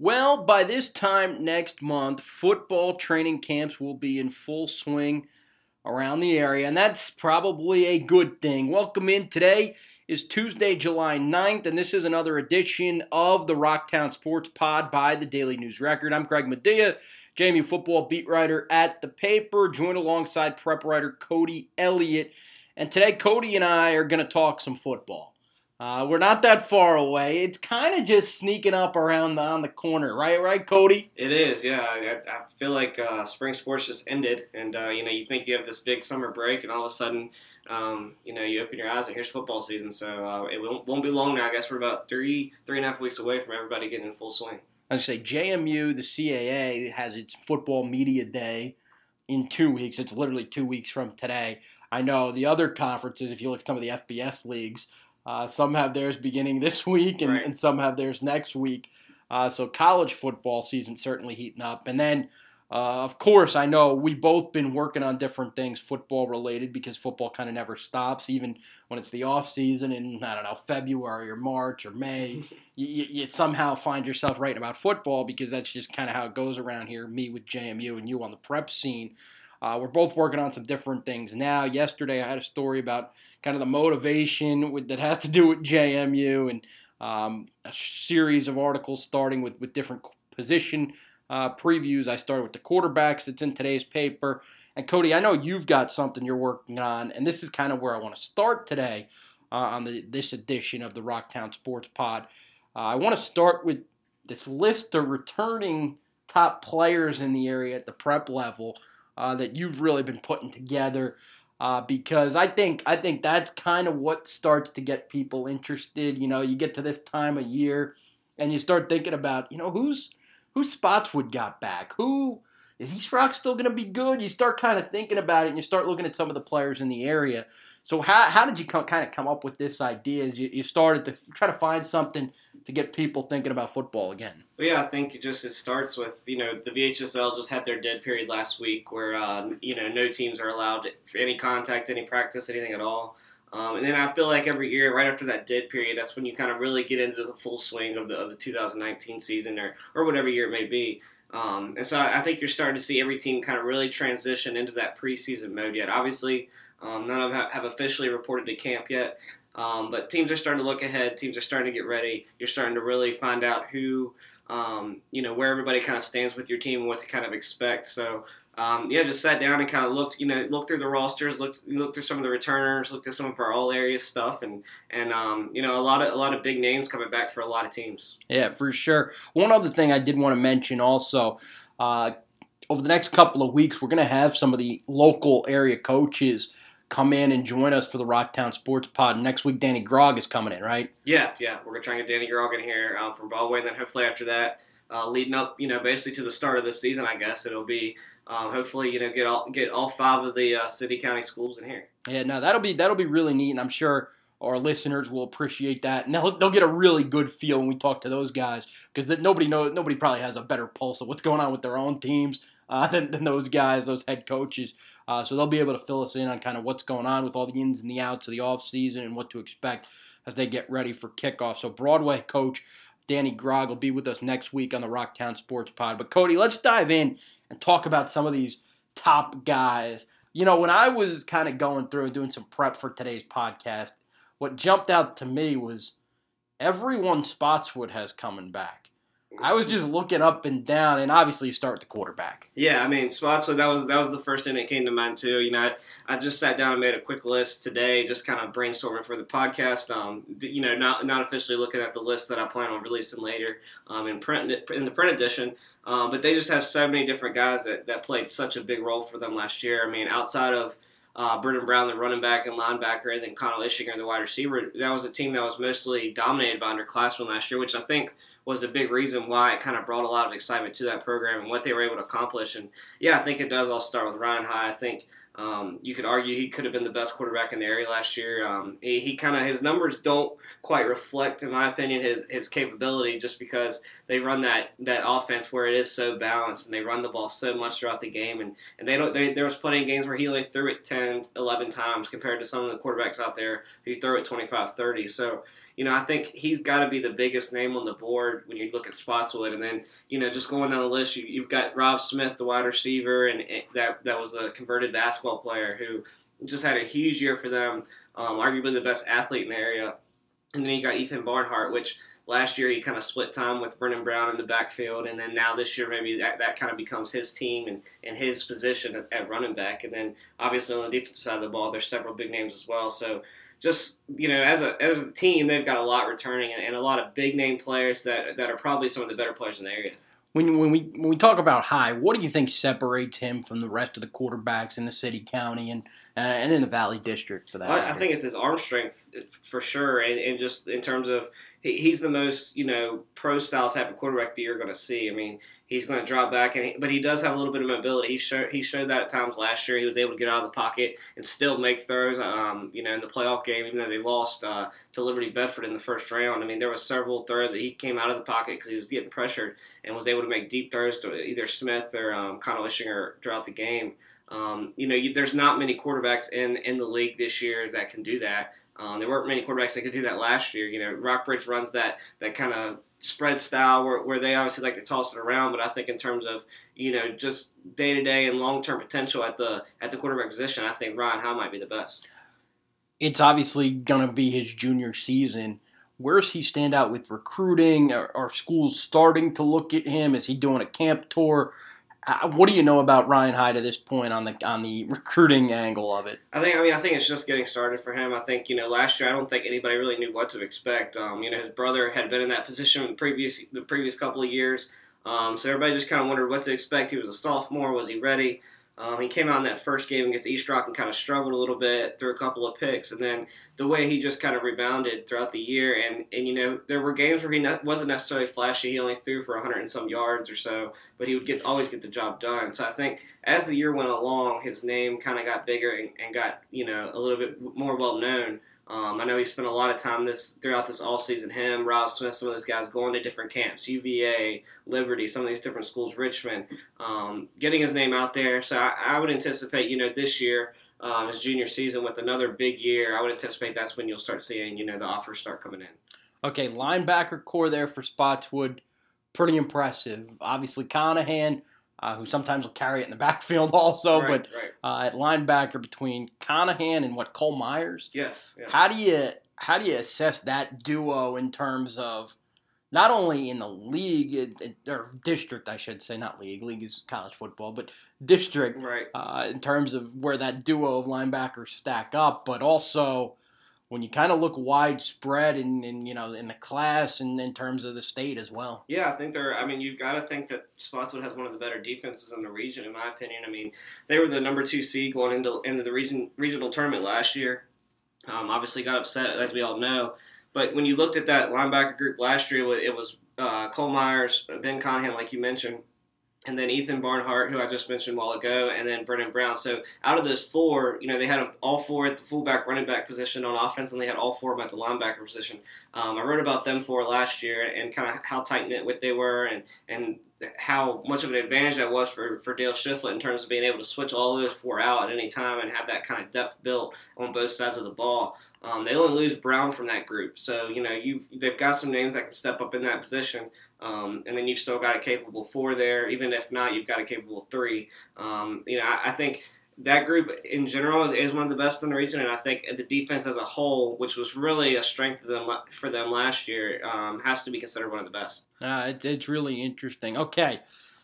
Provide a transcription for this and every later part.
Well, by this time next month, football training camps will be in full swing around the area, and that's probably a good thing. Welcome in. Today is Tuesday, July 9th, and this is another edition of the Rocktown Sports Pod by the Daily News Record. I'm Greg Madia, JMU football beat writer at the paper, joined alongside prep writer Cody Elliott. And today, Cody and I are going to talk some football. Uh, we're not that far away. It's kind of just sneaking up around the, on the corner, right? Right, Cody? It is, yeah. I, I feel like uh, spring sports just ended, and uh, you know, you think you have this big summer break, and all of a sudden, um, you know, you open your eyes and here's football season. So uh, it won't, won't, be long now. I guess we're about three, three and a half weeks away from everybody getting in full swing. I say JMU, the CAA has its football media day in two weeks. It's literally two weeks from today. I know the other conferences, if you look at some of the FBS leagues, uh, some have theirs beginning this week, and, right. and some have theirs next week. Uh, so college football season certainly heating up, and then. Uh, of course, I know we've both been working on different things football related because football kind of never stops, even when it's the off season in I don't know February or March or May. you, you, somehow find yourself writing about football because that's just kind of how it goes around here. Me with JMU and you on the prep scene. Uh, we're both working on some different things now. Yesterday, I had a story about kind of the motivation with, that has to do with JMU and um, a series of articles starting with, with different position uh, previews. I started with the quarterbacks that's in today's paper. And Cody, I know you've got something you're working on, and this is kind of where I want to start today uh, on the, this edition of the Rocktown Sports Pod. Uh, I want to start with this list of returning top players in the area at the prep level uh, that you've really been putting together. Uh, because I think I think that's kind of what starts to get people interested. You know, you get to this time of year, and you start thinking about, you know, who's who's Spotswood got back? Who is East Rock still going to be good? You start kind of thinking about it, and you start looking at some of the players in the area. So how, how did you kind of come up with this idea? You, you started to try to find something to get people thinking about football again. Well, yeah, I think it just it starts with you know the VHSL just had their dead period last week, where um, you know no teams are allowed any contact, any practice, anything at all. Um, and then I feel like every year, right after that dead period, that's when you kind of really get into the full swing of the, of the 2019 season or, or whatever year it may be. Um, and so I think you're starting to see every team kind of really transition into that preseason mode yet. Obviously, um, none of them have officially reported to camp yet, um, but teams are starting to look ahead. Teams are starting to get ready. You're starting to really find out who, um, you know, where everybody kind of stands with your team and what to kind of expect. So um, yeah, just sat down and kind of looked, you know, looked through the rosters, looked looked through some of the returners, looked at some of our all area stuff, and and um, you know, a lot of a lot of big names coming back for a lot of teams. Yeah, for sure. One other thing I did want to mention also. Uh, over the next couple of weeks, we're going to have some of the local area coaches come in and join us for the Rocktown Sports Pod. Next week, Danny Grogg is coming in, right? Yeah, yeah. We're going to try and get Danny Grogg in here um, from Broadway, and then hopefully after that, uh, leading up, you know, basically to the start of the season, I guess it'll be um, hopefully, you know, get all get all five of the uh, city county schools in here. Yeah, no, that'll be that'll be really neat, and I'm sure our listeners will appreciate that, and they'll, they'll get a really good feel when we talk to those guys because nobody knows nobody probably has a better pulse of what's going on with their own teams uh, than, than those guys, those head coaches. Uh, so they'll be able to fill us in on kind of what's going on with all the ins and the outs of the off season and what to expect as they get ready for kickoff. So Broadway coach Danny Grogg will be with us next week on the Rocktown Sports Pod. But Cody, let's dive in and talk about some of these top guys. You know, when I was kind of going through and doing some prep for today's podcast, what jumped out to me was everyone Spotswood has coming back. I was just looking up and down, and obviously you start the quarterback. Yeah, I mean Spotswood. That was that was the first thing that came to mind too. You know, I, I just sat down and made a quick list today, just kind of brainstorming for the podcast. Um, you know, not not officially looking at the list that I plan on releasing later um, in print in the print edition. Um, but they just have so many different guys that, that played such a big role for them last year. I mean, outside of uh, Brendan Brown, the running back and linebacker, and then Connell Ishinger, the wide receiver, that was a team that was mostly dominated by underclassmen last year, which I think – was a big reason why it kind of brought a lot of excitement to that program and what they were able to accomplish. And yeah, I think it does all start with Ryan High. I think Um, you could argue he could have been the best quarterback in the area last year. Um, he, he kind of his numbers don't quite reflect, in my opinion, his his capability just because they run that that offense where it is so balanced and they run the ball so much throughout the game and, and they don't they, there was plenty of games where he only threw it 10 11 times compared to some of the quarterbacks out there who throw it 25 30 so you know, I think he's got to be the biggest name on the board when you look at Spotswood. And then, you know, just going down the list, you, have got Rob Smith, the wide receiver, and that that was a converted basketball player who just had a huge year for them, um, arguably the best athlete in the area. And then you got Ethan Barnhart, which last year he kind of split time with Brennan Brown in the backfield, and then now this year maybe that, that kind of becomes his team and, and his position at, at running back. And then obviously on the defensive side of the ball, there's several big names as well. So just you know, as a as a team, they've got a lot returning and, and, a lot of big name players that that are probably some of the better players in the area. When when we when we talk about high, what do you think separates him from the rest of the quarterbacks in the city, county, and uh, and in the Valley District for that? I, I, think it's his arm strength for sure, and, and just in terms of he, he's the most you know pro style type of quarterback that you're going to see. I mean, he's going to drop back, and he, but he does have a little bit of mobility. He showed he showed that at times last year. He was able to get out of the pocket and still make throws. Um, you know, in the playoff game, even though they lost uh, to Liberty Bedford in the first round, I mean, there was several throws that he came out of the pocket because he was getting pressured and was able to make deep throws to either Smith or um, Connell Ishinger throughout the game. Um, you know, you, there's not many quarterbacks in in the league this year that can do that. Um, there weren't many quarterbacks that could do that last year. You know, Rockbridge runs that that kind of spread style where, where they obviously like to toss it around, but I think in terms of you know just day to day and long term potential at the at the quarterback position, I think Ryan Howe might be the best. It's obviously to be his junior season. Where's he stand out with recruiting? Are, are schools starting to look at him? Is he doing a camp tour? Uh, what do you know about Ryan Hyde at this point on the on the recruiting angle of it? I think I mean I think it's just getting started for him. I think you know last year I don't think anybody really knew what to expect. Um, you know his brother had been in that position the previous the previous couple of years, um, so everybody just kind of wondered what to expect. He was a sophomore. Was he ready? Um, he came out in that first game against East Rock and kind of struggled a little bit, threw a couple of picks, and then the way he just kind of rebounded throughout the year. And, and you know, there were games where he ne- wasn't necessarily flashy. He only threw for 100 and some yards or so, but he would get always get the job done. So I think as the year went along, his name kind of got bigger and, and got, you know, a little bit more well known. Um, I know he spent a lot of time this throughout this all season. Him, Rob Smith, some of those guys going to different camps, UVA, Liberty, some of these different schools, Richmond, um, getting his name out there. So I, I would anticipate, you know, this year, um, his junior season with another big year, I would anticipate that's when you'll start seeing, you know, the offers start coming in. Okay, linebacker core there for Spotswood, pretty impressive. Obviously, Conahan uh, who sometimes will carry it in the backfield also. Right, but right. Uh, at linebacker between Conahan and what Cole Myers. Yes. Yeah. How do you how do you assess that duo in terms of not only in the league or district, I should say, not league. League is college football, but district. Right. Uh, in terms of where that duo of linebackers stack up, but also when you kind of look widespread in, in you know in the class and in terms of the state as well. Yeah, I think they're. I mean, you've got to think that Spotswood has one of the better defenses in the region, in my opinion. I mean, they were the number two seed going into into the region regional tournament last year. Um, obviously, got upset as we all know. But when you looked at that linebacker group last year, it was uh, Cole Myers, Ben Conahan, like you mentioned, and then Ethan Barnhart, who I just mentioned a while ago, and then Brennan Brown. So out of those four, you know, they had all four at the fullback, running back position on offense, and they had all four at the linebacker position. Um, I wrote about them four last year and kind of how tight knit what they were, and and how much of an advantage that was for, for Dale Shiflett in terms of being able to switch all those four out at any time and have that kind of depth built on both sides of the ball. Um, they only lose Brown from that group, so you know you they've got some names that can step up in that position, um, and then you've still got a capable four there. Even if not, you've got a capable three. Um, you know, I, I, think that group in general is, one of the best in the region, and I think the defense as a whole, which was really a strength of them for them last year, um, has to be considered one of the best. Uh, it, it's really interesting. Okay.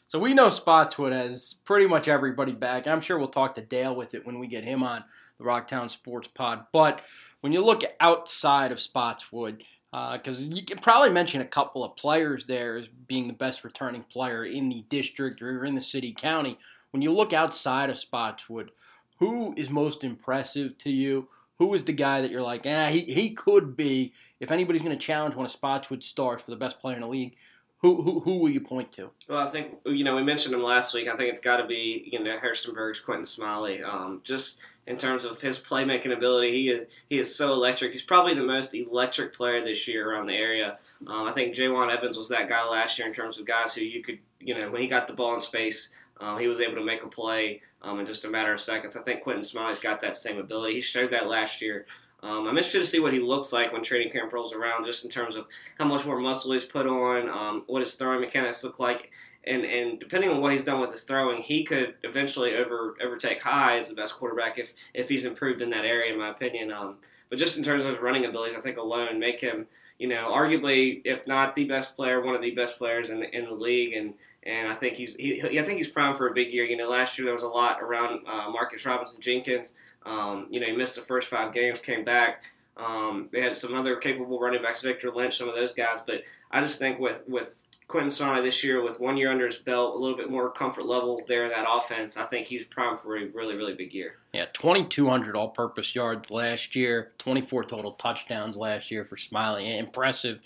So we know Spotswood has pretty much everybody back, and I'm sure we'll talk to Dale with it when we get him on the Rocktown Sports Pod. But when you look outside of Spotswood, because uh, you can probably mention a couple of players there as being the best returning player in the district or in the city county. When you look outside of Spotswood, who is most impressive to you? Who is the guy that you're like, ah, he, he could be, if anybody's going to challenge one of Spotswood stars for the best player in the league, Who, who who will you point to? Well, I think you know we mentioned him last week. I think it's got to be you know Harrisonburg's Quentin Smiley. Um, just in terms of his playmaking ability, he is he is so electric. He's probably the most electric player this year around the area. Um, I think Jaywan Evans was that guy last year in terms of guys who you could you know when he got the ball in space, um, he was able to make a play um, in just a matter of seconds. I think Quentin Smiley's got that same ability. He showed that last year. Um, I'm interested to see what he looks like when training camp rolls around, just in terms of how much more muscle he's put on, um, what his throwing mechanics look like, and and depending on what he's done with his throwing, he could eventually over overtake High as the best quarterback if if he's improved in that area, in my opinion. Um, but just in terms of his running abilities, I think alone make him, you know, arguably if not the best player, one of the best players in the, in the league, and and I think he's he, I think he's primed for a big year. You know, last year there was a lot around uh, Marcus Robinson Jenkins. Um, you know, he missed the first five games, came back. Um, they had some other capable running backs, Victor Lynch, some of those guys. But I just think with with Quentin Smiley this year, with one year under his belt, a little bit more comfort level there in that offense, I think he's primed for a really, really big year. Yeah, 2,200 all purpose yards last year, 24 total touchdowns last year for Smiley. Impressive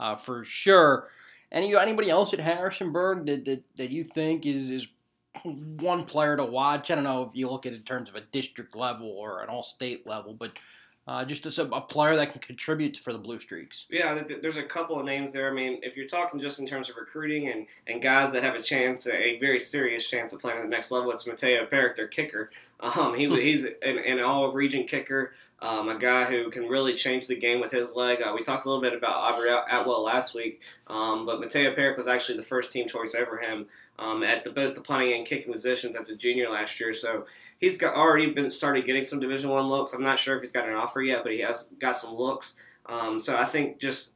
uh, for sure. Any, anybody else at Harrisonburg that, that, that you think is, is one player to watch. I don't know if you look at it in terms of a district level or an all state level, but uh, just a, a, player that can contribute for the Blue Streaks. Yeah, there's a couple of names there. I mean, if you're talking just in terms of recruiting and, and guys that have a chance, a very serious chance of playing at the next level, it's Mateo Perrick, their kicker. Um, he, hmm. he's an, an all region kicker. Um, a guy who can really change the game with his leg. Uh, we talked a little bit about Aubrey Atwell last week, um, but Mateo Perrick was actually the first team choice over him um, at the, both the punting and kicking positions as a junior last year. So he's got already been started getting some Division One looks. I'm not sure if he's got an offer yet, but he has got some looks. Um, so I think just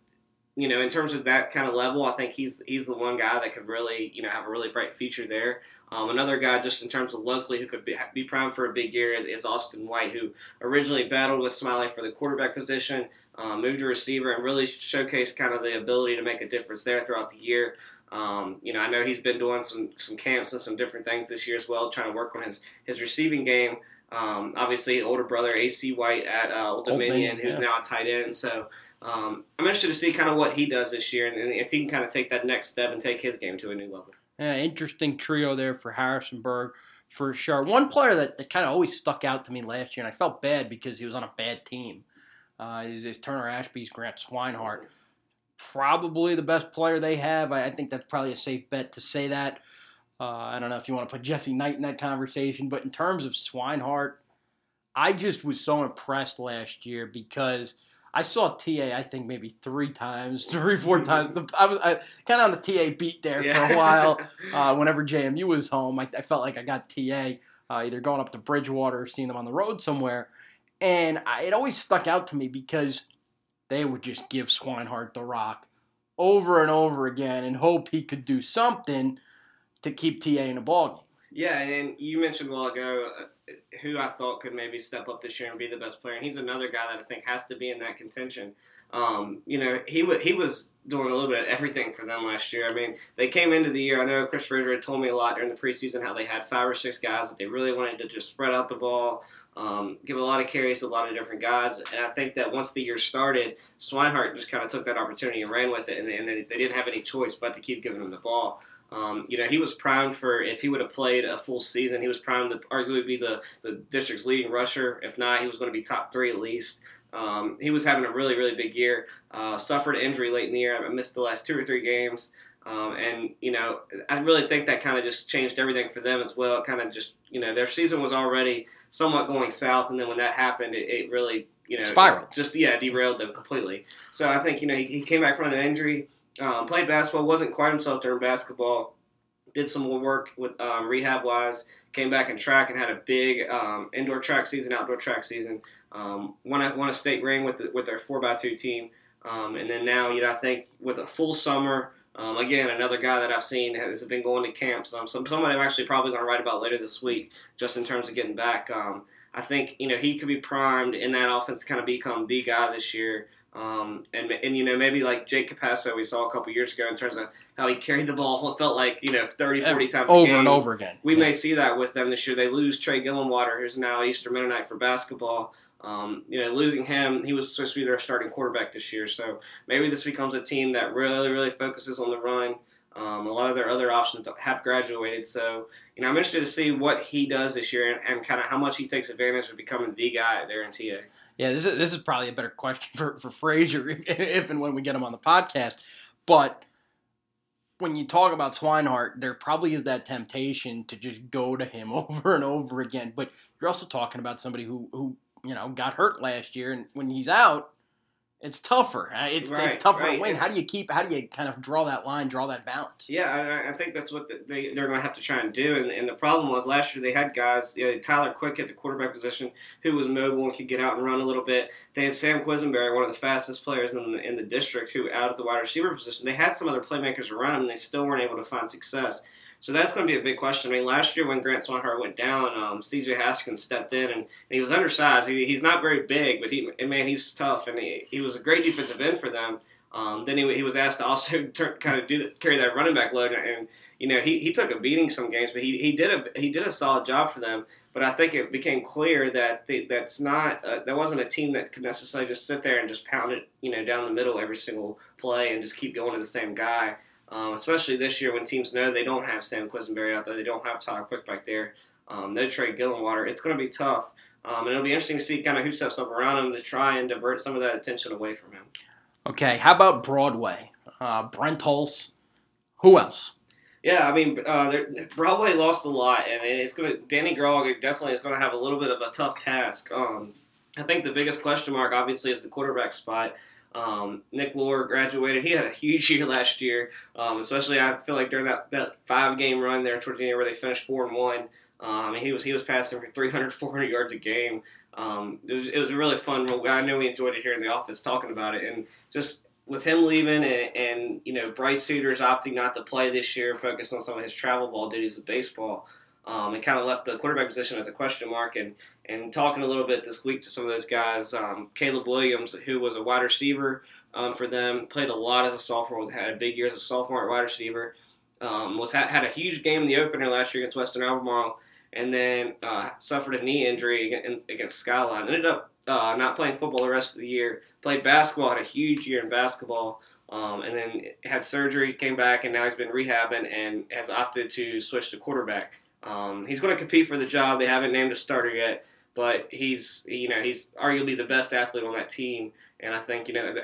you know, in terms of that kind of level, I think he's he's the one guy that could really, you know, have a really bright future there. Um, another guy, just in terms of locally, who could be, be primed for a big year is, is, Austin White, who originally battled with Smiley for the quarterback position, um, moved to receiver, and really showcased kind of the ability to make a difference there throughout the year. Um, you know, I know he's been doing some some camps and some different things this year as well, trying to work on his his receiving game. Um, obviously, older brother AC White at uh, Old Dominion, Old Dominion who's yeah. now a tight end. So um, I'm interested to see kind of what he does this year and, and, if he can kind of take that next step and take his game to a new level. Yeah, interesting trio there for Harrisonburg for sure. One player that, that kind of always stuck out to me last year, and I felt bad because he was on a bad team, uh, is, is Turner Ashby's Grant Swinehart. Probably the best player they have. I, I think that's probably a safe bet to say that. Uh, I don't know if you want to put Jesse Knight in that conversation, but in terms of Swinehart, I just was so impressed last year because – I saw TA, I think maybe three times, three, four times. I was kind of on the TA beat there yeah. for a while. Uh, whenever JMU was home, I, I, felt like I got TA uh, either going up to Bridgewater or seeing them on the road somewhere. And I, it always stuck out to me because they would just give Swinehart the rock over and over again and hope he could do something to keep TA in the ballgame. Yeah, and you mentioned a while ago uh, who I thought could maybe step up this year and be the best player, and he's another guy that I think has to be in that contention. Um, you know, he w- he was doing a little bit of everything for them last year. I mean, they came into the year. I know Chris Fraser had told me a lot during the preseason how they had five or six guys that they really wanted to just spread out the ball, um, give a lot of carries to a lot of different guys. And I think that once the year started, Swinehart just kind of took that opportunity and ran with it, and, and they, they didn't have any choice but to keep giving him the ball. Um, you know, he was primed for if he would have played a full season, he was primed to arguably be the, the district's leading rusher. If not, he was going to be top three at least. Um, he was having a really, really big year. Uh, suffered injury late in the year. I missed the last two or three games. Um, and, you know, I really think that kind of just changed everything for them as well. It kind of just, you know, their season was already somewhat going south. And then when that happened, it, it really, you know, spiraled. Just, yeah, derailed them completely. So I think, you know, he, he came back from an injury. Um, played basketball, wasn't quite himself during basketball. Did some more work with um, rehab wise. Came back in track and had a big um, indoor track season, outdoor track season. Um, won a won a state ring with the, with their four x two team. Um, and then now, you know, I think with a full summer, um, again, another guy that I've seen has been going to camps. Um, some, someone I'm actually probably going to write about later this week, just in terms of getting back. Um, I think you know he could be primed in that offense to kind of become the guy this year. Um, and, and you know maybe like Jake Capasso we saw a couple years ago in terms of how he carried the ball it felt like you know 30 40 times over and over again we yeah. may see that with them this year they lose Trey Gillenwater who's now Eastern Mennonite for basketball Um, you know, losing him, he was supposed to be their starting quarterback this year. So maybe this becomes a team that really, really focuses on the run. Um, a lot of their other options have graduated. So, you know, I'm interested to see what he does this year and, and kind of how much he takes advantage of becoming the guy there in TA. Yeah, this is, this is probably a better question for, for Frazier if, and when we get him on the podcast. But when you talk about Swinehart, there probably is that temptation to just go to him over and over again. But you're also talking about somebody who, who you know, got hurt last year, and when he's out, it's tougher. Uh, it's, right, it's tougher right. to win. How do you keep? How do you kind of draw that line, draw that balance? Yeah, I, I think that's what they they're going to have to try and do. And, and the problem was last year they had guys, you know, Tyler Quick at the quarterback position, who was mobile and could get out and run a little bit. They had Sam Quisenberry, one of the fastest players in the, in the district, who out of the wide receiver position. They had some other playmakers around him, and they still weren't able to find success. So that's going to be a big question. I mean, last year when Grant Swinehart went down, um, C.J. Haskins stepped in, and, and he was undersized. He, he's not very big, but he man, he's tough, and he, he was a great defensive end for them. Um, then he, he was asked to also turn, kind of do carry that running back load, and you know he, he took a beating some games, but he, he did a he did a solid job for them. But I think it became clear that they, that's not uh, that wasn't a team that could necessarily just sit there and just pound it you know down the middle every single play and just keep going to the same guy. Um, especially this year when teams know they don't have Sam Quisenberry out there, they don't have Tyler Quick back there, um, no Trey Gillenwater. It's going to be tough, um, and it'll be interesting to see kind of who steps up around him to try and divert some of that attention away from him. Okay, how about Broadway? Uh, Brent Hulse. Who else? Yeah, I mean, uh, Broadway lost a lot, and it's going to. Danny Grogg definitely is going to have a little bit of a tough task. Um, I think the biggest question mark, obviously, is the quarterback spot. Um, Nick Lore graduated. He had a huge year last year, um, especially I feel like during that, that five game run there towards the end where they finished four and one. Um, he was he was passing for 300, 400 yards a game. Um, it was it was a really fun. I know we enjoyed it here in the office talking about it, and just with him leaving and, and you know Bryce Suiters opting not to play this year, focused on some of his travel ball duties with baseball. Um, and kind of left the quarterback position as a question mark. And, and talking a little bit this week to some of those guys, um, Caleb Williams, who was a wide receiver um, for them, played a lot as a sophomore, had a big year as a sophomore at wide receiver, um, was had, had a huge game in the opener last year against Western Albemarle, and then uh, suffered a knee injury against, against Skyline. Ended up uh, not playing football the rest of the year. Played basketball, had a huge year in basketball. Um, and then had surgery, came back, and now he's been rehabbing and has opted to switch to quarterback. Um, he's going to compete for the job. They haven't named a starter yet, but he's you know he's arguably the best athlete on that team, and I think you know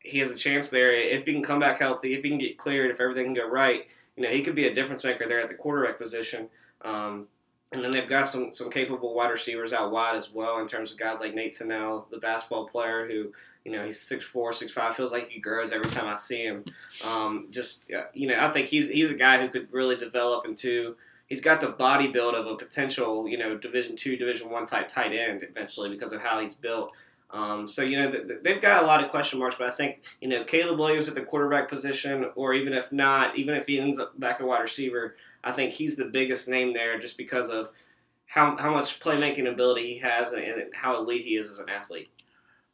he has a chance there if he can come back healthy, if he can get cleared, if everything can go right. You know he could be a difference maker there at the quarterback position. Um, and then they've got some some capable wide receivers out wide as well in terms of guys like Nate Tennell, the basketball player who you know, he's 6'4", 6'5", feels like he grows every time I see him. Um, just, you know, I think he's he's a guy who could really develop into he's got the body build of a potential, you know, Division two, Division one type tight end eventually because of how he's built. Um, so you know they've got a lot of question marks, but I think you know Caleb Williams at the quarterback position, or even if not, even if he ends up back at wide receiver, I think he's the biggest name there just because of how how much playmaking ability he has and how elite he is as an athlete.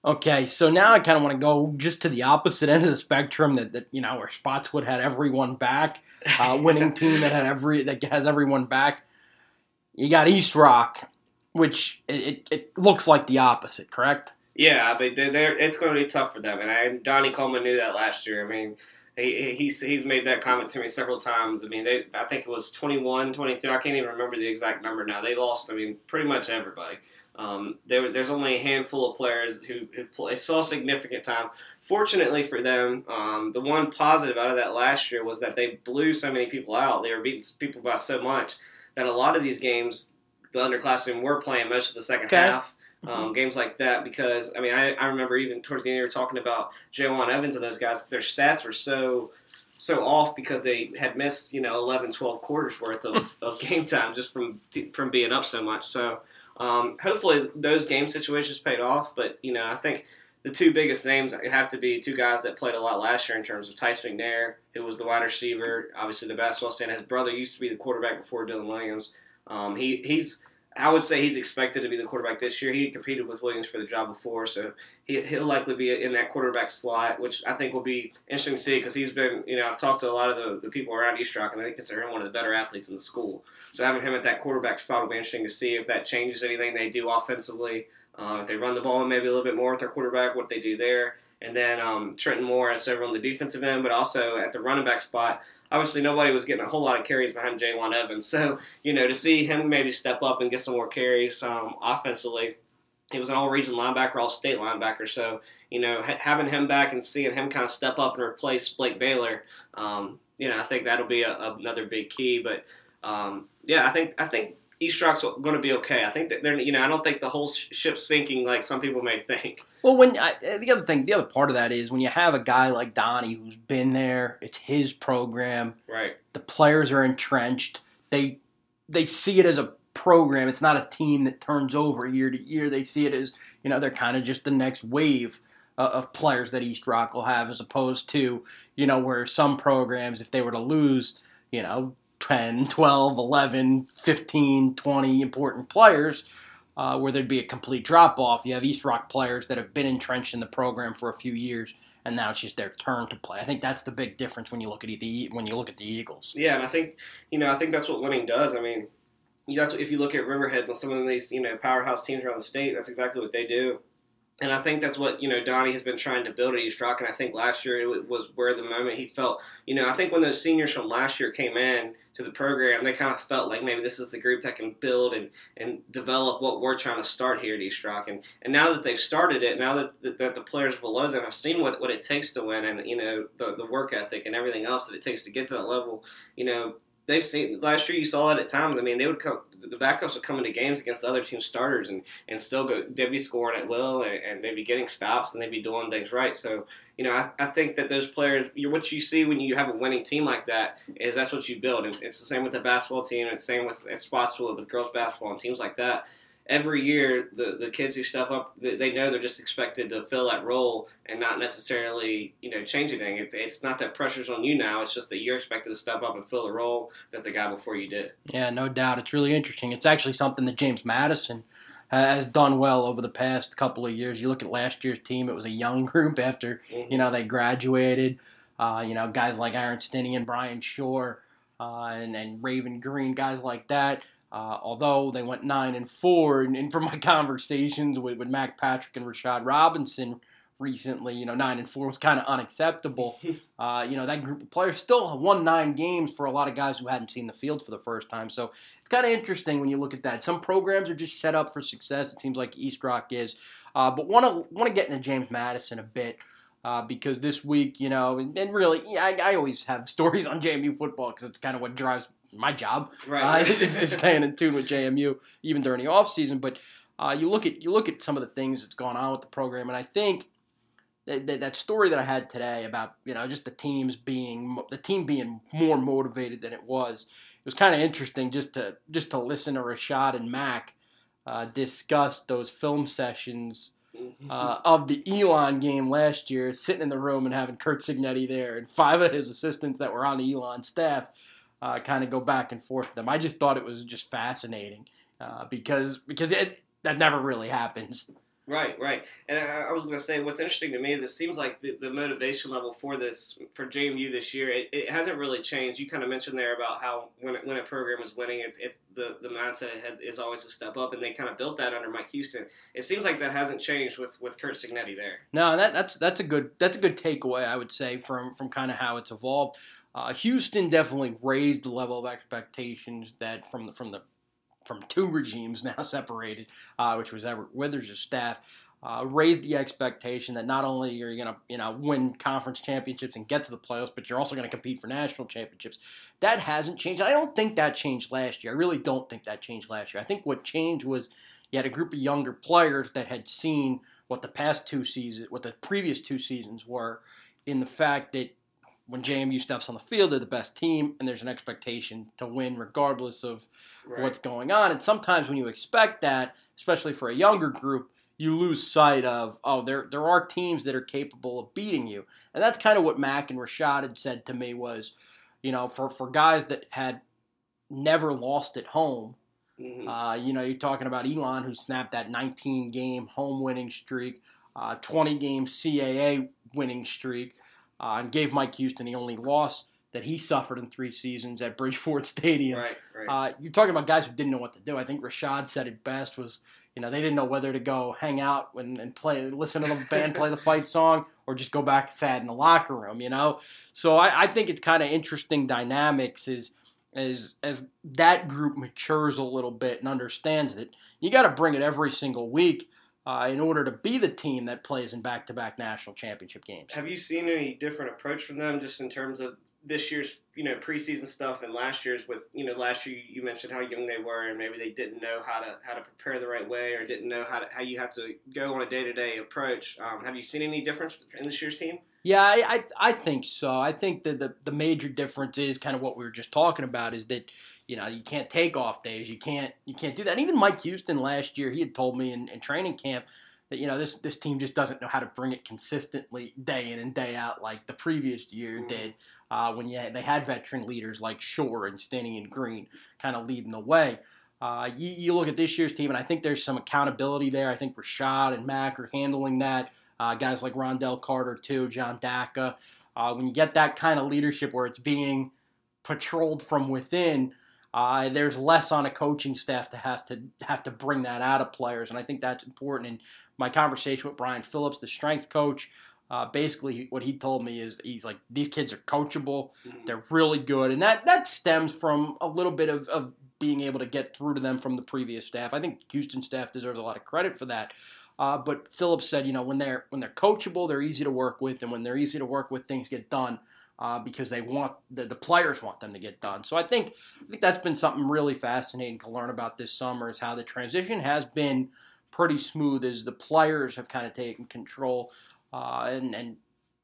Okay, so now I kind of want to go just to the opposite end of the spectrum. That, that you know, where Spotswood had everyone back, uh, winning team that had every that has everyone back. You got East Rock, which it, it looks like the opposite, correct? Yeah, but they're, they're, it's going to be tough for them, and, I, Donnie Coleman knew that last year. I mean, he, he's, he's made that comment to me several times. I mean, they, I think it was 21, 22. I can't even remember the exact number now. They lost, I mean, pretty much everybody. Um, there, there's only a handful of players who, who play, saw significant time. Fortunately for them, um, the one positive out of that last year was that they blew so many people out. They were beating people by so much that a lot of these games, the underclassmen were playing most of the second okay. half. Um, mm-hmm. games like that because I mean I, I remember even towards the end you were talking about Jawan Evans and those guys their stats were so so off because they had missed you know 11 12 quarters worth of, of game time just from from being up so much so um, hopefully, those game situations paid off. But you know, I think the two biggest names have to be two guys that played a lot last year in terms of Tice McNair, who was the wide receiver, obviously the basketball stand. His brother used to be the quarterback before Dylan Williams. Um, he he's I would say he's expected to be the quarterback this year. He competed with Williams for the job before, so he, will likely be in that quarterback slot, which I think will be interesting to see because he's been, you know, I've talked to a lot of the, the people around East Rock, and I consider him one of the better athletes in the school. So having him at that quarterback spot will be interesting to see if that changes anything they do offensively. Uh, if they run the ball maybe a little bit more with their quarterback, what they do there. And then um, Trenton Moore as over on the defensive end, but also at the running back spot. Obviously, nobody was getting a whole lot of carries behind Jaywan Evans. So, you know, to see him maybe step up and get some more carries um, offensively, he was an all-region linebacker, all-state linebacker. So, you know, ha- having him back and seeing him kind of step up and replace Blake Baylor, um, you know, I think that'll be a, another big key. But um, yeah, I think I think East Rock's going to be okay. I think that they're, you know, I don't think the whole ship's sinking like some people may think. Well, when I, the other thing, the other part of that is when you have a guy like Donnie who's been there, it's his program. Right. The players are entrenched. They they see it as a program. It's not a team that turns over year to year. They see it as you know they're kind of just the next wave uh, of players that East Rock will have, as opposed to you know where some programs, if they were to lose, you know 10, 12, 11, 15, 20 important players uh, where there'd be a complete drop off. You have East Rock players that have been entrenched in the program for a few years, and now it's just their turn to play. I think that's the big difference when you look at the when you look at the Eagles. Yeah, and I think you know I think that's what winning does. I mean, you if you look at Riverheads and some of these you know powerhouse teams around the state, that's exactly what they do. And I think that's what you know Donnie has been trying to build at East Rock, and I think last year it was where the moment he felt, you know, I think when those seniors from last year came in to the program, they kind of felt like maybe this is the group that can build and, and develop what we're trying to start here at East Rock. And, and now that they've started it, now that, that, that the players below them have seen what, what it takes to win and, you know, the, the work ethic and everything else that it takes to get to that level, you know, they've seen last year. You saw that at times. I mean, they would come. The backups would come into games against the other team starters and, and still go. They'd be scoring at will and, and they'd be getting stops and they'd be doing things right. So you know, I, I think that those players. What you see when you have a winning team like that is that's what you build. It's, it's the same with the basketball team. It's the same with it's possible with girls basketball and teams like that every year the the kids who step up they know they're just expected to fill that role and not necessarily you know change anything. It's, it's not that pressure's on you now it's just that you're expected to step up and fill the role that the guy before you did. Yeah no doubt. It's really interesting. It's actually something that james madison has done well over the past couple of years. You look at last year's team it was a young group after mm-hmm. you know they graduated. Uh, you know guys like aaron stinnie and bryan schor uh, and, and raven greene guys like that uh, although they went nine and four, and, and from my conversations with, with Mac Patrick and Rashad Robinson recently, you know, nine and four was kind of unacceptable. uh, you know, that group of players still won nine games for a lot of guys who hadn't seen the field for the first time. So it's kind of interesting when you look at that. Some programs are just set up for success. It seems like East Rock is. Uh, but want to want to get into James Madison a bit. Uh, because this week, you know, and, and really, yeah, I, I, always have stories on JMU football because it's kind of what drives my job right. uh, is, is, staying in tune with JMU even during the off season. But uh, you look at you look at some of the things that's gone on with the program, and I think that, that, that, story that I had today about you know just the teams being the team being more motivated than it was. It was kind of interesting just to just to listen to Rashad and Mac uh, discuss those film sessions. Mm-hmm. Uh, of the Elon game last year, sitting in the room and having Kurt Cignetti there, and five of his assistants that were on the Elon staff, uh, kind of go back and forth with them. I just thought it was just fascinating uh, because because it, that never really happens. Right, right. And I, I was going to say, what's interesting to me is it seems like the, the motivation level for this, for JMU this year, it, it, hasn't really changed. You kind of mentioned there about how when, when a program is winning, it, it the, the mindset has, is always to step up, and they kind of built that under Mike Houston. It seems like that hasn't changed with, with Kurt Cignetti there. No, that, that's that's a good that's a good takeaway, I would say, from from kind of how it's evolved. Uh, Houston definitely raised the level of expectations that from the from the from two regimes now separated, uh, which was Everett Withers' staff, uh, raised the expectation that not only are you going to you know win conference championships and get to the playoffs, but you're also going to compete for national championships. That hasn't changed. I don't think that changed last year. I really don't think that changed last year. I think what changed was you had a group of younger players that had seen what the past two seasons, what the previous two seasons were, in the fact that when JMU steps on the field, they're the best team, and there's an expectation to win regardless of right. what's going on. And sometimes when you expect that, especially for a younger group, you lose sight of oh there there are teams that are capable of beating you, and that's kind of what Mac and Rashad had said to me was, you know, for for guys that had never lost at home. Mm-hmm. Uh, you know, you're talking about Elon, who snapped that 19 game home winning streak, uh, 20 game CAA winning streak uh, and gave Mike Houston the only loss that he suffered in three seasons at Bridgeforth Stadium. Right, right. Uh, you're talking about guys who didn't know what to do. I think Rashad said it best was, you know, they didn't know whether to go hang out and, and play, listen to the band play the fight song, or just go back sad in the locker room. You know, so I, I think it's kind of interesting dynamics is as as that group matures a little bit and understands that you got to bring it every single week uh, in order to be the team that plays in back-to-back national championship games. Have you seen any different approach from them, just in terms of this year's you know preseason stuff and last year's with you know last year you mentioned how young they were and maybe they didn't know how to how to prepare the right way or didn't know how to, how you have to go on a day to day approach. Um, have you seen any difference in this year's team? Yeah, I, I, I think so. I think that the the major difference is kind of what we were just talking about is that you know you can't take off days. You can't you can't do that. And even Mike Houston last year, he had told me in, in training camp that you know this this team just doesn't know how to bring it consistently day in and day out like the previous year mm-hmm. did uh, when you had, they had veteran leaders like Schor and Stinnie and Greene kind of leading the way. Uh, you, you, look at this year's team, and I think there's some accountability there. I think Rashad and Mac are handling that. Uh, guys like Rondell Carter too, John Daka. Uh, when you get that kind of leadership where it's being patrolled from within, uh, there's less on a coaching staff to have to have to bring that out of players, and I think that's important. And my conversation with Brian Phillips, the strength coach, uh, basically what he told me is he's like these kids are coachable, mm-hmm. they're really good, and that that stems from a little bit of, of being able to get through to them from the previous staff. I think Houston staff deserves a lot of credit for that. Uh, but Phillips said, you know, when they're when they're coachable, they're easy to work with, and when they're easy to work with, things get done uh, because they want the, the players want them to get done. So I think I think that's been something really fascinating to learn about this summer is how the transition has been pretty smooth as the players have kind of taken control uh, and and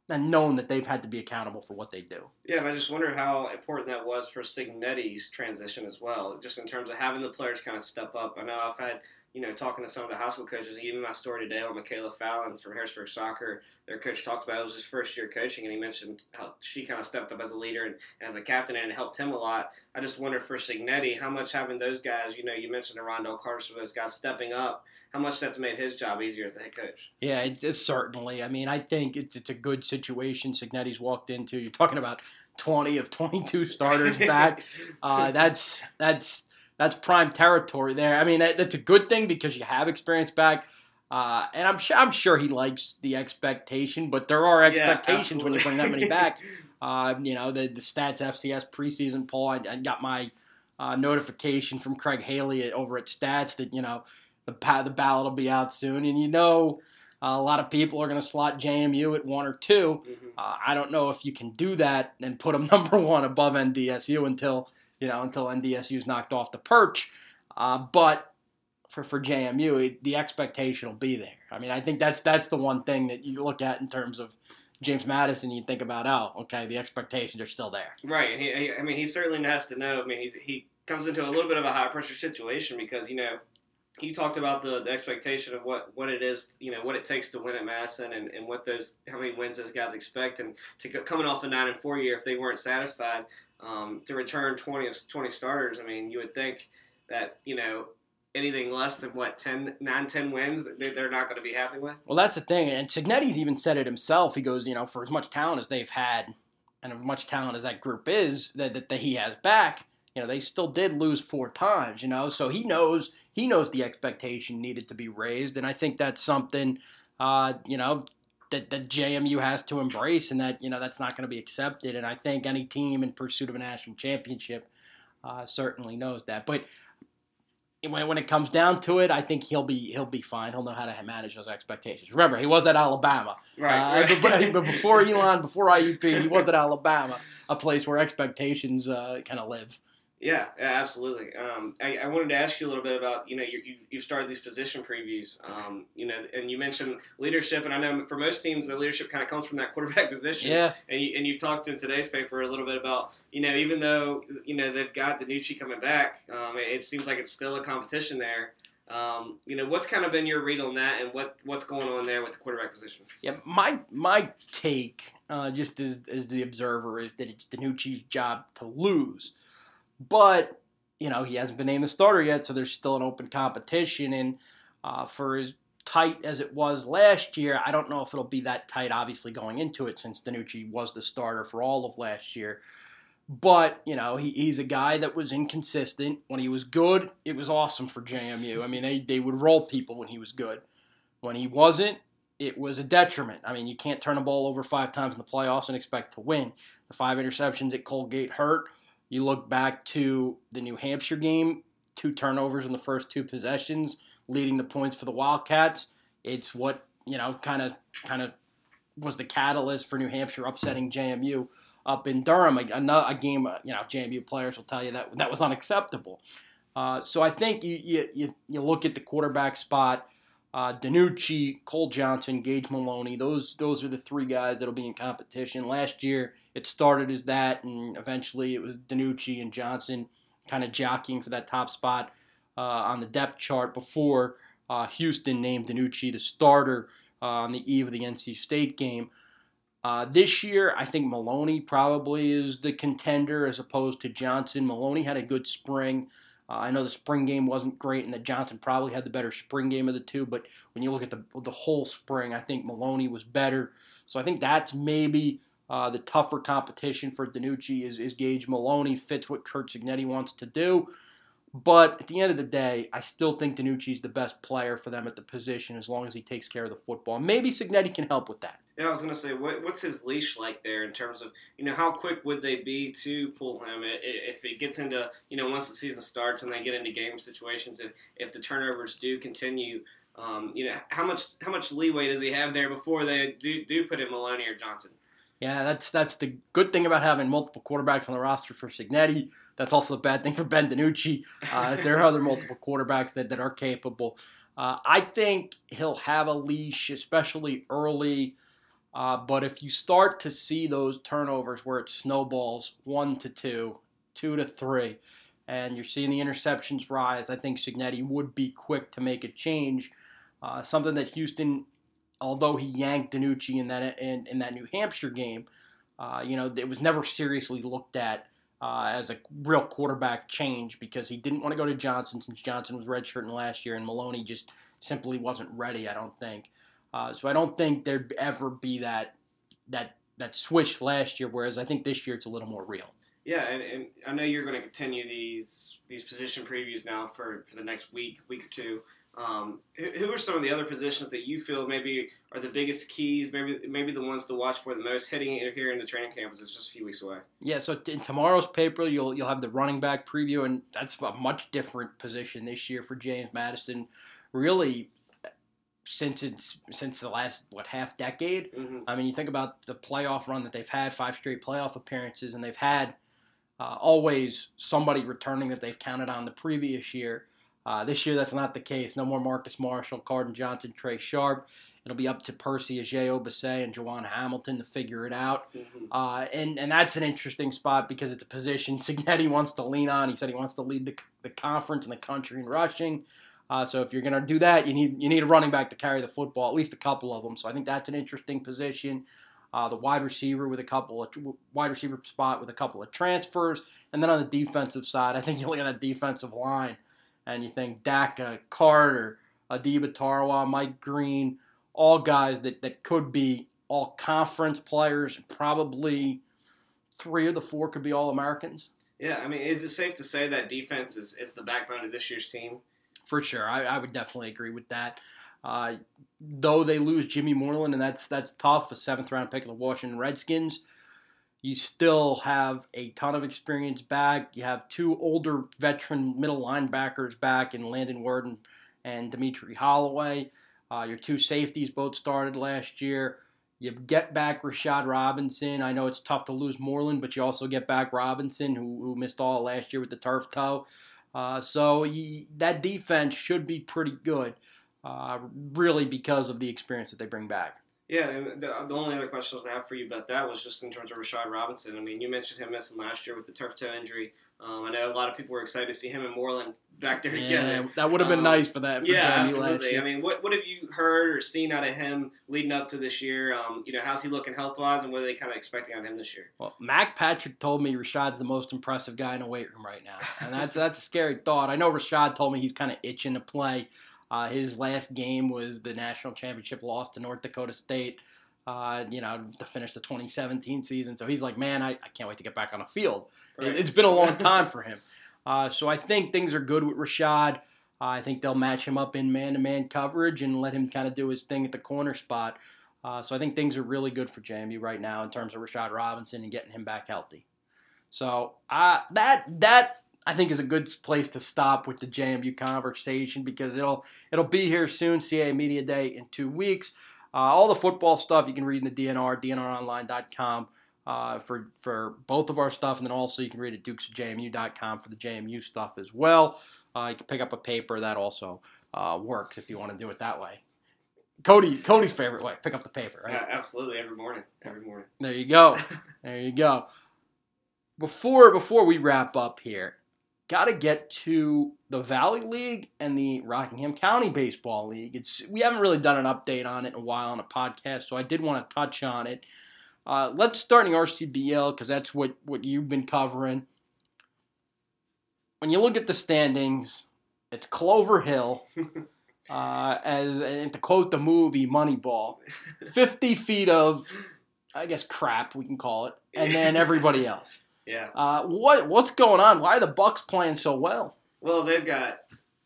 and known that they've had to be accountable for what they do. Yeah, and I just wonder how important that was for Cignetti's transition as well, just in terms of having the players kind of step up. I know I've had you know, talking to some of the high school coaches, even my story today on Michaela Fallon from Harrisonburg Soccer, their coach talked about it was his first year coaching, and he mentioned how she kind of stepped up as a leader and, and as a captain and it helped him a lot. I just wonder for Cignetti, how much having those guys, you know, you mentioned Rondell Carter, those guys stepping up, how much that's made his job easier as the head coach. Yeah, it, it's certainly. I mean, I think it's, it's a good situation Cignetti's walked into. You're talking about 20 of 22 starters back. uh, that's that's that's prime territory there. I mean, that, that's a good thing because you have experience back. Uh, and I'm sure I'm sure he likes the expectation, but there are expectations yeah, when you bring that many back. Uh, you know, the the stats FCS preseason poll. I, I got my uh, notification from Craig Haley over at Stats that you know the the ballot will be out soon, and you know uh, a lot of people are going to slot JMU at one or 2 mm-hmm. uh, I don't know if you can do that and put them number one above NDSU until you know, until NDSU is knocked off the perch. Uh, but for, for JMU, it, the expectation will be there. I mean, I think that's that's the one thing that you look at in terms of James Madison. You think about, oh, okay, the expectations are still there. Right. and He, I mean, he certainly has to know. I mean, he, he comes into a little bit of a high pressure situation because you know you talked about the, the expectation of what, what it is, you know, what it takes to win at Madison and, and what those, how many wins those guys expect. And to coming off a nine and four year, if they weren't satisfied, um, to return 20 of 20 starters, I mean, you would think that, you know, anything less than what 10 9 10 wins they're not going to be happy with well that's the thing and Cignetti's even said it himself he goes you know for as much talent as they've had and as much talent as that group is that, that, that he has back you know they still did lose four times you know so he knows he knows the expectation needed to be raised and i think that's something uh, you know that, that JMU has to embrace, and that you know that's not going to be accepted. And I think any team in pursuit of a national championship uh, certainly knows that. But when, when it comes down to it, I think he'll be he'll be fine. He'll know how to manage those expectations. Remember, he was at Alabama, right? Uh, but, but, before Elon, before IUP, he was at Alabama, a place where expectations uh, kind of live. Yeah, absolutely. Um, I, I, wanted to ask you a little bit about you know you you you've started these position previews, um, you know, and you mentioned leadership, and I know for most teams the leadership kind of comes from that quarterback position. Yeah. And you and you talked in today's paper a little bit about you know even though you know they've got DiNucci coming back, um, it, it, seems like it's still a competition there. Um, you know, what's kind of been your read on that, and what what's going on there with the quarterback position? Yeah, my my take, uh, just as, as the observer, is that it's DiNucci's job to lose. But you know he hasn't been named the starter yet, so there's still an open competition. And uh, for as tight as it was last year, I don't know if it'll be that tight. Obviously, going into it, since DiNucci was the starter for all of last year. But, you know, he, he's a guy that was inconsistent. When he was good, it was awesome for JMU. I mean, they, they would roll people when he was good. When he wasn't, it was a detriment. I mean, you can't turn a ball over five times in the playoffs and expect to win. The five interceptions at Colgate hurt. You look back to the New Hampshire game, two turnovers in the first two possessions, leading the points for the Wildcats. It's what, you know, kind of kind of was the catalyst for New Hampshire upsetting JMU up in Durham. A, a game, uh, you know, JMU players will tell you that that was unacceptable. Uh, so I think you, you, you look at the quarterback spot. Uh, DiNucci, Cole Johnson, Gage Moloney. Those those are the three guys that'll be in competition. Last year it started as that, and eventually it was DiNucci and Johnson kind of jockeying for that top spot uh, on the depth chart before uh, Houston named DiNucci the starter uh, on the eve of the NC State game. Uh, this year, I think Moloney probably is the contender as opposed to Johnson. Moloney had a good spring. Uh, I know the spring game wasn't great, and that Johnson probably had the better spring game of the two. But when you look at the the whole spring, I think Moloney was better. So I think that's maybe uh, the tougher competition for DiNucci is, is Gage Moloney fits what Kurt Cignetti wants to do. But at the end of the day, I still think DiNucci's the best player for them at the position as long as he takes care of the football. Maybe Cignetti can help with that. Yeah, I was going to say, what, what's his leash like there in terms of, you know, how quick would they be to pull him if it gets into, you know, once the season starts and they get into game situations, if, if the turnovers do continue, um, you know, how much how much leeway does he have there before they do, do put in Moloney or Johnson? Yeah, that's that's the good thing about having multiple quarterbacks on the roster for Cignetti. That's also the bad thing for Ben DiNucci. Uh, there are other multiple quarterbacks that, that are capable. Uh, I think he'll have a leash, especially early. Uh, but if you start to see those turnovers where it snowballs one to two, two to three, and you're seeing the interceptions rise, I think Cignetti would be quick to make a change. Uh, something that Houston, although he yanked DiNucci in that in, in that New Hampshire game, uh, you know, it was never seriously looked at uh, as a real quarterback change because he didn't want to go to Johnson since Johnson was redshirting last year and Moloney just simply wasn't ready. I don't think. Uh, so I don't think there'd ever be that that that switch last year. Whereas I think this year it's a little more real. Yeah, and, and I know you're going to continue these these position previews now for, for the next week, week or two. Um, who are some of the other positions that you feel maybe are the biggest keys, maybe maybe the ones to watch for the most heading here in the training camp? It's just a few weeks away. Yeah, so in tomorrow's paper, you'll you'll have the running back preview, and that's a much different position this year for James Madison. Really, since it's since the last what half decade. Mm-hmm. I mean, you think about the playoff run that they've had, five straight playoff appearances, and they've had uh, always somebody returning that they've counted on the previous year. Uh, this year, that's not the case. No more Marcus Marshall, Cardon Johnson, Trai Sharp. It'll be up to Percy Agyei-Obese and Jawon Hamilton to figure it out. Mm-hmm. Uh, and, and that's an interesting spot because it's a position Cignetti wants to lean on. He said he wants to lead the, the conference and the country in rushing. Uh, so if you're going to do that, you need you need a running back to carry the football, at least a couple of them. So I think that's an interesting position. Uh, the wide receiver with a couple of wide receiver spot with a couple of transfers, and then on the defensive side, I think you look at that defensive line and you think Daka, Carter, Adeeb Atariwa, Mike Greene, all guys that, that could be all conference players, probably three of the four could be all Americans. Yeah, I mean, is it safe to say that defense is, is the backbone of this year's team? For sure. I, I would definitely agree with that. Uh, though they lose Jimmy Moreland, and that's that's tough, a seventh round pick of the Washington Redskins. You still have a ton of experience back. You have two older veteran middle linebackers back in Landon Worden and Dimitri Holloway. Uh, your two safeties both started last year. You get back Rashad Robinson. I know it's tough to lose Moreland, but you also get back Robinson, who, who missed all last year with the turf toe. Uh, so that defense should be pretty good, uh, really because of the experience that they bring back. Yeah, and the, the only other question I have for you about that was just in terms of Rashad Robinson. I mean, you mentioned him missing last year with the turf toe injury. Um, I know a lot of people were excited to see him and Moreland back there yeah, together. That would have been um, nice for that. For yeah, absolutely. I mean, what, what have you heard or seen out of him leading up to this year? Um, you know, how's he looking health wise, and what are they kind of expecting on him this year? Well, Mac Patrick told me Rashad's the most impressive guy in the weight room right now, and that's that's a scary thought. I know Rashad told me he's kind of itching to play. Uh, his last game was the national championship loss to North Dakota State. uh, you know, to finish the 2017 season. So he's like, man, I, I can't wait to get back on the field. Right. It, has been a long time for him. Uh, so I think things are good with Rashad. Uh, I think they'll match him up in man-to-man coverage and let him kind of do his thing at the corner spot. Uh, so I think things are really good for JMU right now in terms of Rashad Robinson and getting him back healthy. So uh, that that I think is a good place to stop with the JMU conversation because it'll it'll be here soon. CAA Media Day in two weeks. Uh, all the football stuff you can read in the DNR, DNROnline.com uh, for for both of our stuff, and then also you can read at DukesJMU.com for the JMU stuff as well. Uh, you can pick up a paper that also uh, works if you want to do it that way. Cody, Cody's favorite way: pick up the paper. Right? Yeah, absolutely. Every morning. Every morning. There you go. There you go. Before before we wrap up here, got to get to the Valley League and the Rockingham County Baseball League. It's we haven't really done an update on it in a while on a podcast, so I did want to touch on it. Uh, let's start in RCBL because that's what what you've been covering. When you look at the standings, it's Clover Hill. Uh, as and to quote the movie Moneyball, 50 feet of, I guess, crap we can call it, and then everybody else. Yeah. Uh, what what's going on? Why are the Bucks playing so well? Well, they've got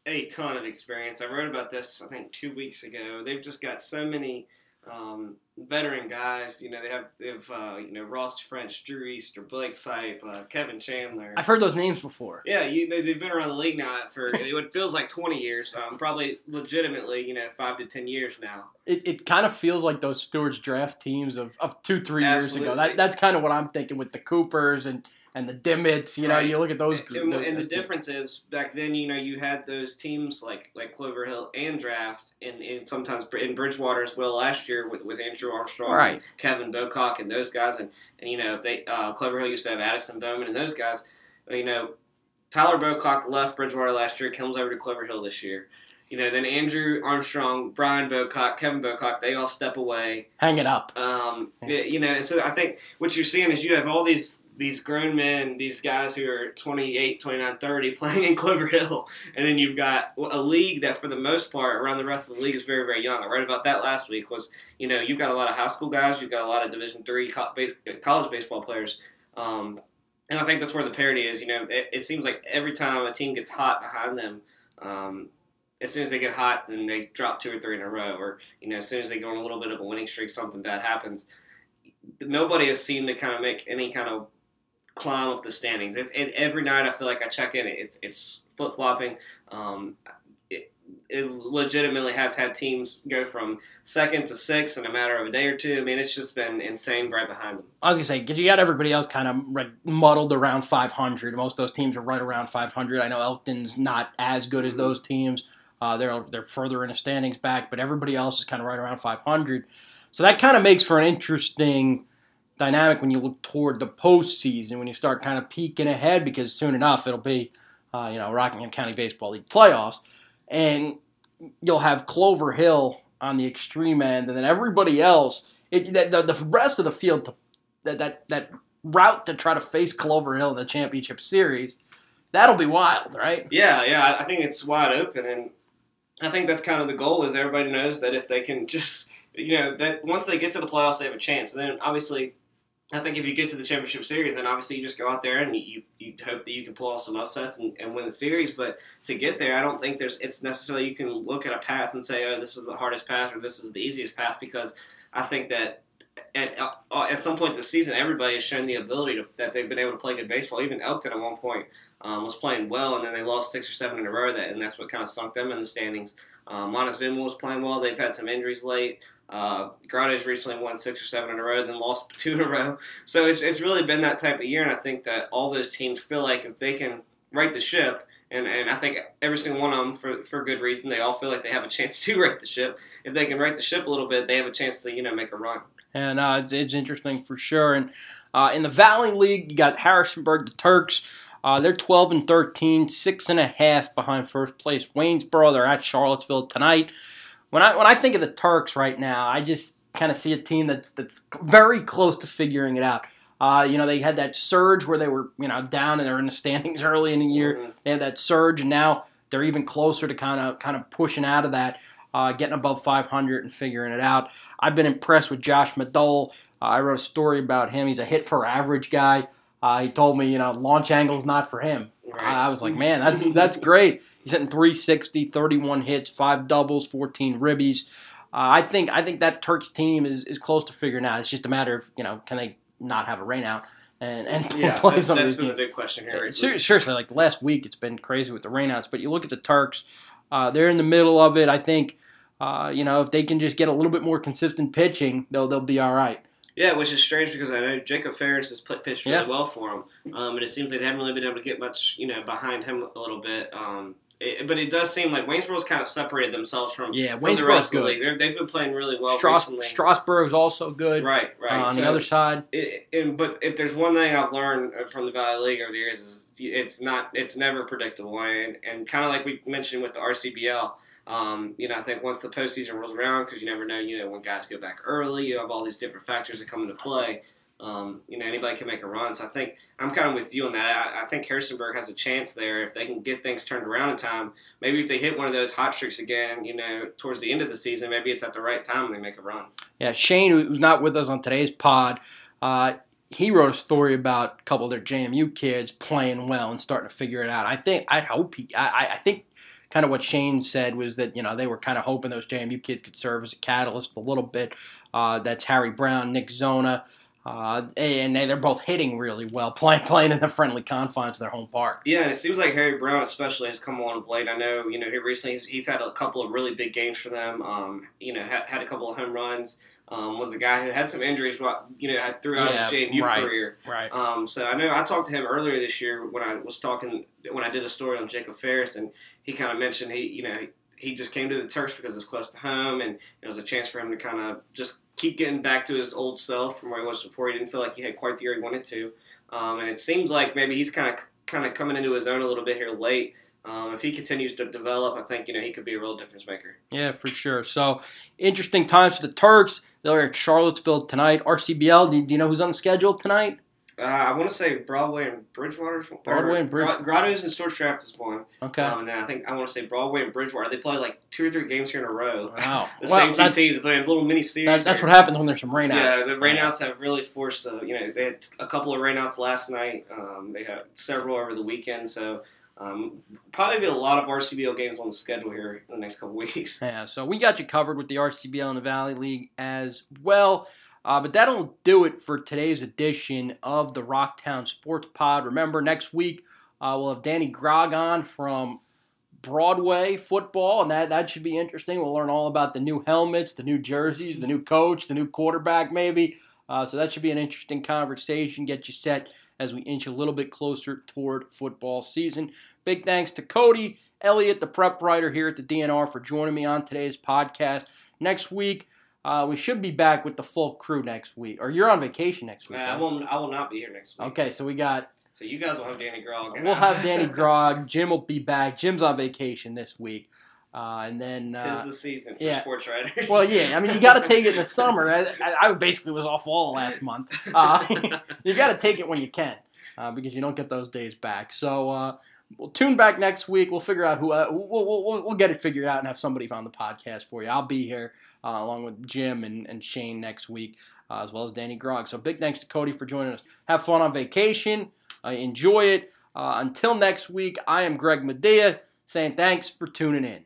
a ton of experience. I wrote about this, I think, two weeks ago. They've just got so many um, veteran guys. You know, they have they have uh, you know Ross French, Drew Easter, Blake Sipe, uh, Kevin Chandler. I've heard those names before. Yeah, you, they, they've been around the league now for it feels like 20 years. Um, probably legitimately, you know, five to 10 years now. It, it kind of feels like those Stuarts Draft teams of, of two three years ago. That, that's kind of what I'm thinking with the Coopers and and the Dimmits. You know, Right. you look at those. And, those- and the teams. difference is back then, you know, you had those teams like like Clover Hill and Draft, and, and sometimes in Bridgewater as well last year with, with Andrew Armstrong, Right. Kevin Bocock, and those guys, and, and you know they uh, Clover Hill used to have Addison Bowman and those guys. You know, Tyler Bocock left Bridgewater last year, comes over to Clover Hill this year. You know, then Andrew Armstrong, Brian Bocock, Kevin Bocock, they all step away. Hang it up. Um, you know, and so I think what you're seeing is you have all these these grown men, these guys who are 28, 29, 30 playing in Clover Hill, and then you've got a league that for the most part around the rest of the league is very, very young. I read about that last week was, you know, you've got a lot of high school guys, you've got a lot of Division three college baseball players. Um, and I think that's where the parity is. You know, it, it seems like every time a team gets hot behind them, um, as soon as they get hot, then they drop two or three in a row, or you know, as soon as they go on a little bit of a winning streak, something bad happens. Nobody has seemed to kind of make any kind of climb up the standings. It's it, every night I feel like I check in. It's it's flip flopping. Um, it, it legitimately has had teams go from second to sixth in a matter of a day or two. I mean, it's just been insane right behind them. I was gonna say because you got everybody else kind of right, muddled around 500. Most of those teams are right around 500. I know Elkton's not as good as Mhm. those teams. Uh, they're they're further in the standings back, but everybody else is kind of right around 500. So that kind of makes for an interesting dynamic when you look toward the postseason when you start kind of peeking ahead because soon enough it'll be uh, you know Rockingham County Baseball League playoffs, and you'll have Clover Hill on the extreme end, and then everybody else. It, the, the, rest of the field to that that that route to try to face Clover Hill in the championship series, that'll be wild, right? Yeah, yeah, I think it's wide open, and I think that's kind of the goal. Is everybody knows that if they can just, you know, that once they get to the playoffs, they have a chance. And then obviously, I think if you get to the championship series, then obviously you just go out there and you you hope that you can pull off some upsets and, and win the series. But to get there, I don't think there's it's necessarily you can look at a path and say, oh, this is the hardest path or this is the easiest path because I think that. At, uh, at some point this season, everybody has shown the ability to, that they've been able to play good baseball. Even Elkton at one point um, was playing well, and then they lost six or seven in a row. That and that's what kind of sunk them in the standings. Um, Montezuma was playing well. They've had some injuries late. Uh, Grottoes recently won six or seven in a row, then lost two in a row. So it's, it's really been that type of year, and I think that all those teams feel like if they can right the ship, and, and I think every single one of them, for, for good reason, they all feel like they have a chance to right the ship. If they can right the ship a little bit, they have a chance to you know make a run. And uh, it's, it's interesting for sure. And uh, in the Valley League, you got Harrisonburg, the Turks. Uh, they're 12 and 13, six and a half behind first place Waynesboro. They're at Charlottesville tonight. When I when I think of the Turks right now, I just kind of see a team that's that's very close to figuring it out. Uh, you know, they had that surge where they were you know down and they're in the standings early in the year. Mhm. They had that surge, and now they're even closer to kind of kind of pushing out of that. uh, getting above 500 and figuring it out. I've been impressed with Josh Madole. Uh, I wrote a story about him. He's a hit for average guy. Uh, he told me, you know, launch angle's not for him. Right. I was like, man, that's that's great. He's hitting 360, 31 hits, five doubles, 14 ribbies. Uh, I think I think that Turks team is, is close to figuring out. It's just a matter of you know, can they not have a rainout and and yeah, play that's, some of that's these been the games? big question here. Ser- Seriously, like the last week, it's been crazy with the rainouts. But you look at the Turks; uh, they're in the middle of it. I think, uh, you know, if they can just get a little bit more consistent pitching, they'll they'll be all right. Yeah, which is strange because I know Jacob Ferris has put, pitched really Yeah. well for him, um, and it seems like they haven't really been able to get much, you know, behind him a little bit. Um, it, but it does seem like Waynesboro's kind of separated themselves from, Yeah, from the Waynesboro's rest of the good. league. They're, they've been playing really well Strauss, recently. Strasburg's also good. Right, right. Uh, on So- the other side, it, and, but if there's one thing I've learned from the Valley League over the years is it's not it's never predictable and, and kind of like we mentioned with the RCBL. Um, you know, I think once the postseason rolls around, because you never know, you know, when guys go back early, you have all these different factors that come into play. Um, you know, anybody can make a run. So I think I'm kind of with you on that. I, I think Harrisonburg has a chance there if they can get things turned around in time. Maybe if they hit one of those hot streaks again, you know, towards the end of the season, maybe it's at the right time and they make a run. yeah. Shane, who's not with us on today's pod, uh, he wrote a story about a couple of their JMU kids playing well and starting to figure it out. I think, I hope he, I, I- I think. Kind of what Shane said was that you know they were kind of hoping those JMU kids could serve as a catalyst a little bit. Uh, that's Harry Brown, Nick Zona, uh, and they, they're both hitting really well, playing playing in the friendly confines of their home park. Yeah, and it seems like Harry Brown especially has come on late. I know, you know, he recently he's, he's had a couple of really big games for them. Um, you know, had a couple of home runs. Um, was a guy who had some injuries, you know, throughout Yeah, his JMU right. career. Right. Um, so I know I talked to him earlier this year when I was talking when I did a story on Jacob Ferris, and he kind of mentioned he, you know, he just came to the Turks because it's close to home, and it was a chance for him to kind of just keep getting back to his old self from where he was before. He didn't feel like he had quite the year he wanted to, um, and it seems like maybe he's kind of kind of coming into his own a little bit here late. Um, if he continues to develop, I think you know he could be a real difference maker. Yeah, for sure. So interesting times for the Turks. They're at Charlottesville tonight. RCBL. Do, do you know who's on the schedule tonight? Uh, I want to say Broadway and Bridgewater. Broadway and Bridge- Gra- Grottoes and Stuarts Draft is one. Okay. Um, and then I think I want to say Broadway and Bridgewater. They play like two or three games here in a row. wow. The well, same two teams playing a little mini that- series. that's what happens when there's some rainouts. Yeah, the rainouts have really forced. A, you know, they had a couple of rainouts last night. Um, they had several over the weekend. So um, probably be a lot of RCBL games on the schedule here in the next couple weeks. Yeah, so we got you covered with the RCBL and the Valley League as well. Uh, but that'll do it for today's edition of the Rocktown Sports Pod. Remember, next week uh, we'll have Danny Grogg on from Broadway football, and that, that should be interesting. We'll learn all about the new helmets, the new jerseys, the new coach, the new quarterback, maybe. Uh, so that should be an interesting conversation. Get you set as we inch a little bit closer toward football season. Big thanks to Cody Elliott, the prep writer here at the DNR, for joining me on today's podcast. Next week, uh, we should be back with the full crew next week. Or you're on vacation next Uh, week. I will. I will not be here next week. Okay, so we got So you guys will have Danny Grogg. we'll have Danny Grogg. Jim will be back. Jim's on vacation this week, uh, and then Tis uh, the season for yeah. sports writers. well, yeah. I mean, you got to take it in the summer. I, I- basically was off all last month. Uh, you got to take it when you can uh, because you don't get those days back. So uh, we'll tune back next week. We'll figure out who uh, we'll, we'll, we'll, we'll get it figured out and have somebody on the podcast for you. I'll be here uh, along with Jim and, and Shane next week, uh, as well as Danny Grogg. So big thanks to Cody for joining us. Have fun on vacation. Uh, enjoy it. Uh, until next week, I am Greg Madia saying thanks for tuning in.